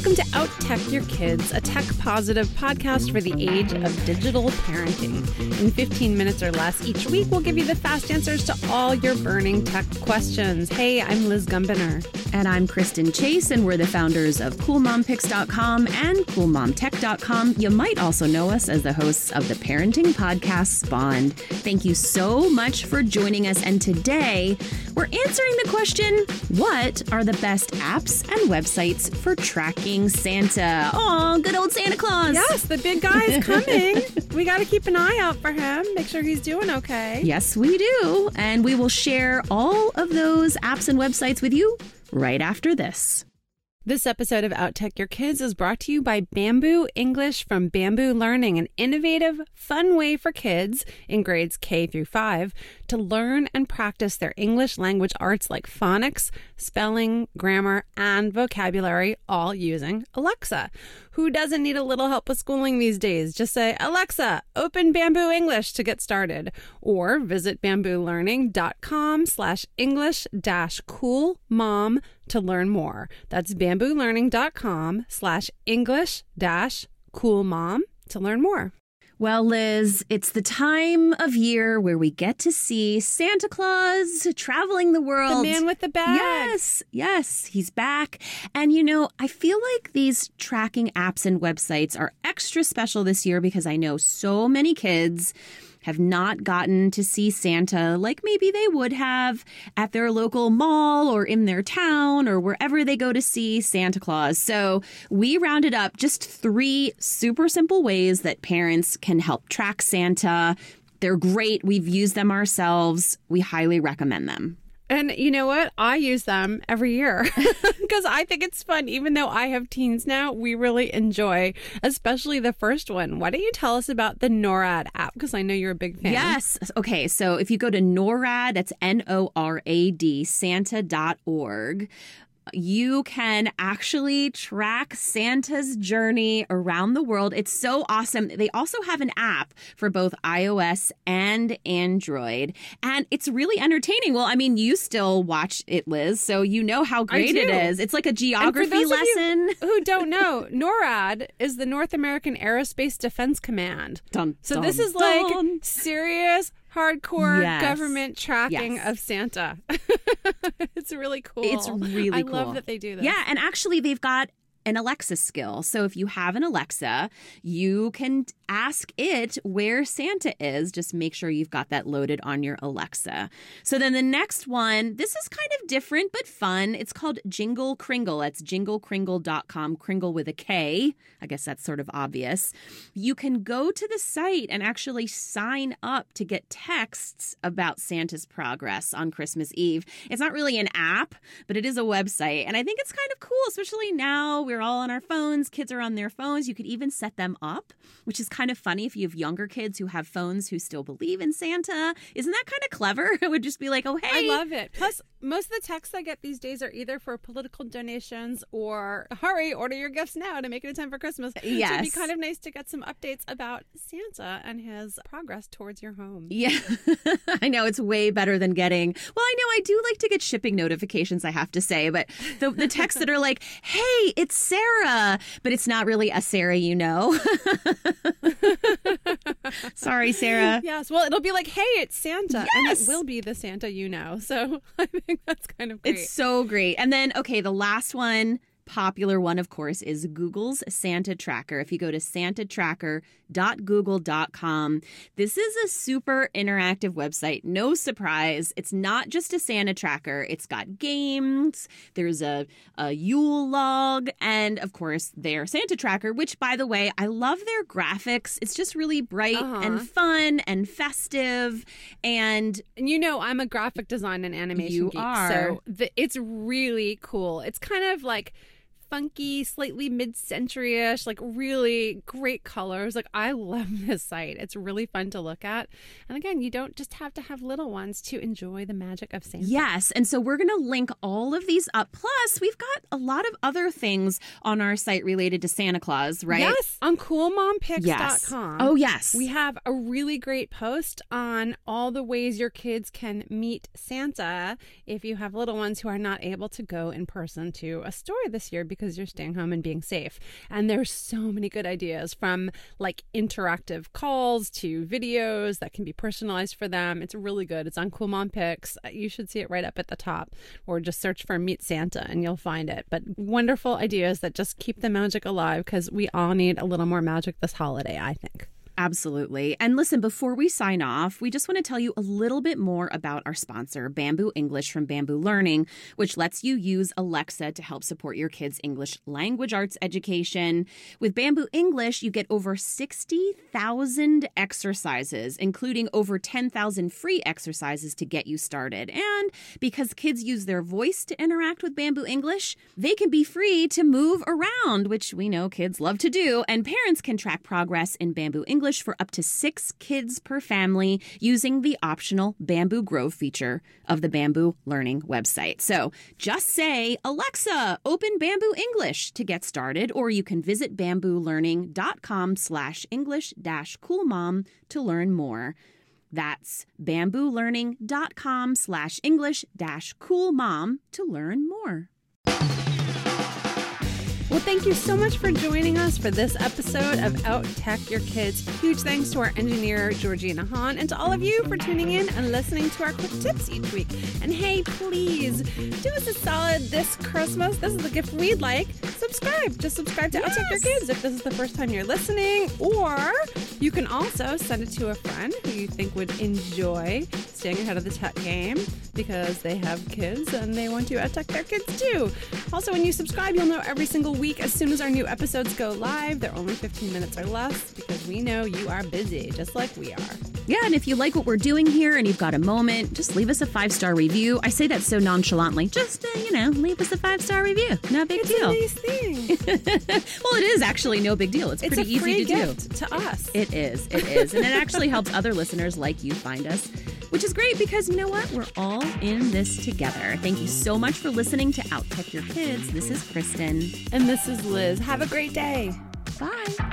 Welcome to Out Tech Your Kids, a tech positive podcast for the age of digital parenting. In 15 minutes or less each week, we'll give you the fast answers to all your burning tech questions. Hey, I'm Liz Gumbiner. And I'm Kristen Chase, and we're the founders of CoolMomPicks.com and CoolMomTech.com. You might also know us as the hosts of the parenting podcast Spawned. Thank you so much for joining us. And today, we're answering the question What are the best apps and websites for tracking Santa? Oh, good old Santa Claus. Yes, the big guy is coming. we got to keep an eye out for him, make sure he's doing okay. Yes, we do. And we will share all of those apps and websites with you right after this. This episode of Out Tech Your Kids is brought to you by Bamboo English from Bamboo Learning, an innovative, fun way for kids in grades K through 5 to learn and practice their English language arts like phonics, spelling, grammar, and vocabulary, all using Alexa. Who doesn't need a little help with schooling these days? Just say, Alexa, open Bamboo English to get started. Or visit bamboolearning.com slash English dash cool mom to learn more. That's bamboolearning.com slash English dash cool mom to learn more. Well, Liz, it's the time of year where we get to see Santa Claus traveling the world. The man with the bag. Yes, yes, he's back. And you know, I feel like these tracking apps and websites are extra special this year because I know so many kids have not gotten to see Santa like maybe they would have at their local mall or in their town or wherever they go to see Santa Claus. So we rounded up just three super simple ways that parents can help track Santa. They're great. We've used them ourselves. We highly recommend them. And you know what? I use them every year because I think it's fun. Even though I have teens now, we really enjoy, especially the first one. Why don't you tell us about the NORAD app? Because I know you're a big fan. Yes. Okay. So if you go to NORAD, that's N O R A D, Santa.org you can actually track Santa's journey around the world. It's so awesome. They also have an app for both iOS and Android, and it's really entertaining. Well, I mean, you still watch it, Liz, so you know how great it is. It's like a geography lesson. who don't know, NORAD is the North American Aerospace Defense Command. Dun, so dun, this is dun. like serious hardcore Yes. government tracking Yes. of Santa. it's really cool. It's really I cool. I love that they do this. Yeah, and actually, they've got an Alexa skill. So if you have an Alexa, you can ask it where Santa is. Just make sure you've got that loaded on your Alexa. So then the next one, this is kind of different but fun. It's called Jingle Kringle. That's jinglekringle.com, Kringle with a K. I guess that's sort of obvious. You can go to the site and actually sign up to get texts about Santa's progress on Christmas Eve. It's not really an app, but it is a website. And I think it's kind of cool, especially now we're all on our phones. Kids are on their phones. You could even set them up, which is kind of funny if you have younger kids who have phones who still believe in Santa. Isn't that kind of clever? It would just be like, oh, hey. I love it. Plus, most of the texts I get these days are either for political donations or hurry, order your gifts now to make it in time for Christmas. So it'd be kind of nice to get some updates about Santa and his progress towards your home. Yeah, I know it's way better than getting. Well, I know I do like to get shipping notifications, I have to say, but the, the texts that are like, hey, it's Sarah, but it's not really a Sarah you know. Sorry, Sarah. Yes, well, it'll be like, hey, it's Santa. And it will be the Santa you know. So I think that's kind of great. It's so great. And then, okay, the last one, popular one, of course, is Google's Santa Tracker. If you go to santatracker.google.com, this is a super interactive website. No surprise. It's not just a Santa tracker, it's got games, there's a, a Yule log, and of course, their Santa tracker, which, by the way, I love their graphics. It's just really bright Uh-huh. and fun and festive. And And you know, I'm a graphic design and animation You geek, are. so the, it's really cool. It's kind of like funky, slightly mid-century-ish, like really great colors. Like I love this site. It's really fun to look at. And again, you don't just have to have little ones to enjoy the magic of Santa. Yes. And so we're going to link all of these up. Plus, we've got a lot of other things on our site related to Santa Claus, right? Yes, on coolmompicks.com. Oh, yes. We have a really great post on all the ways your kids can meet Santa if you have little ones who are not able to go in person to a store this year because because you're staying home and being safe. And there's so many good ideas from like interactive calls to videos that can be personalized for them. It's really good. It's on Cool Mom Picks. You should see it right up at the top or just search for Meet Santa and you'll find it. But wonderful ideas that just keep the magic alive because we all need a little more magic this holiday, I think. Absolutely. And listen, before we sign off, we just want to tell you a little bit more about our sponsor, Bamboo English from Bamboo Learning, which lets you use Alexa to help support your kids' English language arts education. With Bamboo English, you get over 60,000 exercises, including over 10,000 free exercises to get you started. And because kids use their voice to interact with Bamboo English, they can be free to move around, which we know kids love to do, and parents can track progress in Bamboo English English for up to six kids per family using the optional Bamboo Grove feature of the Bamboo Learning website. So just say, Alexa, open Bamboo English to get started, or you can visit bamboolearning.com slash English dash cool mom to learn more. That's bamboolearning.com slash English dash cool mom to learn more. Well, thank you so much for joining us for this episode of Out Tech Your Kids. Huge thanks to our engineer, Georgina Hahn, and to all of you for tuning in and listening to our quick tips each week. And hey, please do us a solid this Christmas. This is the gift we'd like. Subscribe. Just subscribe to yes. Out Tech Your Kids if this is the first time you're listening. Or you can also send it to a friend who you think would enjoy staying ahead of the tech game because they have kids and they want to tech their kids too. Also, when you subscribe, you'll know every single week as soon as our new episodes go live. They're only 15 minutes or less because we know you are busy, just like we are. Yeah, and if you like what we're doing here and you've got a moment, just leave us a five star review. I say that so nonchalantly. Just, uh, you know, leave us a five star review. No big it's deal. Nice thing. well, it is actually no big deal. It's, it's pretty easy to do. To us. It is. It is. and it actually helps other listeners like you find us, which is great because you know what? We're all in this together. Thank you so much for listening to Out Tech Your Kids. This is Kristen. And this is Liz. Have a great day. Bye.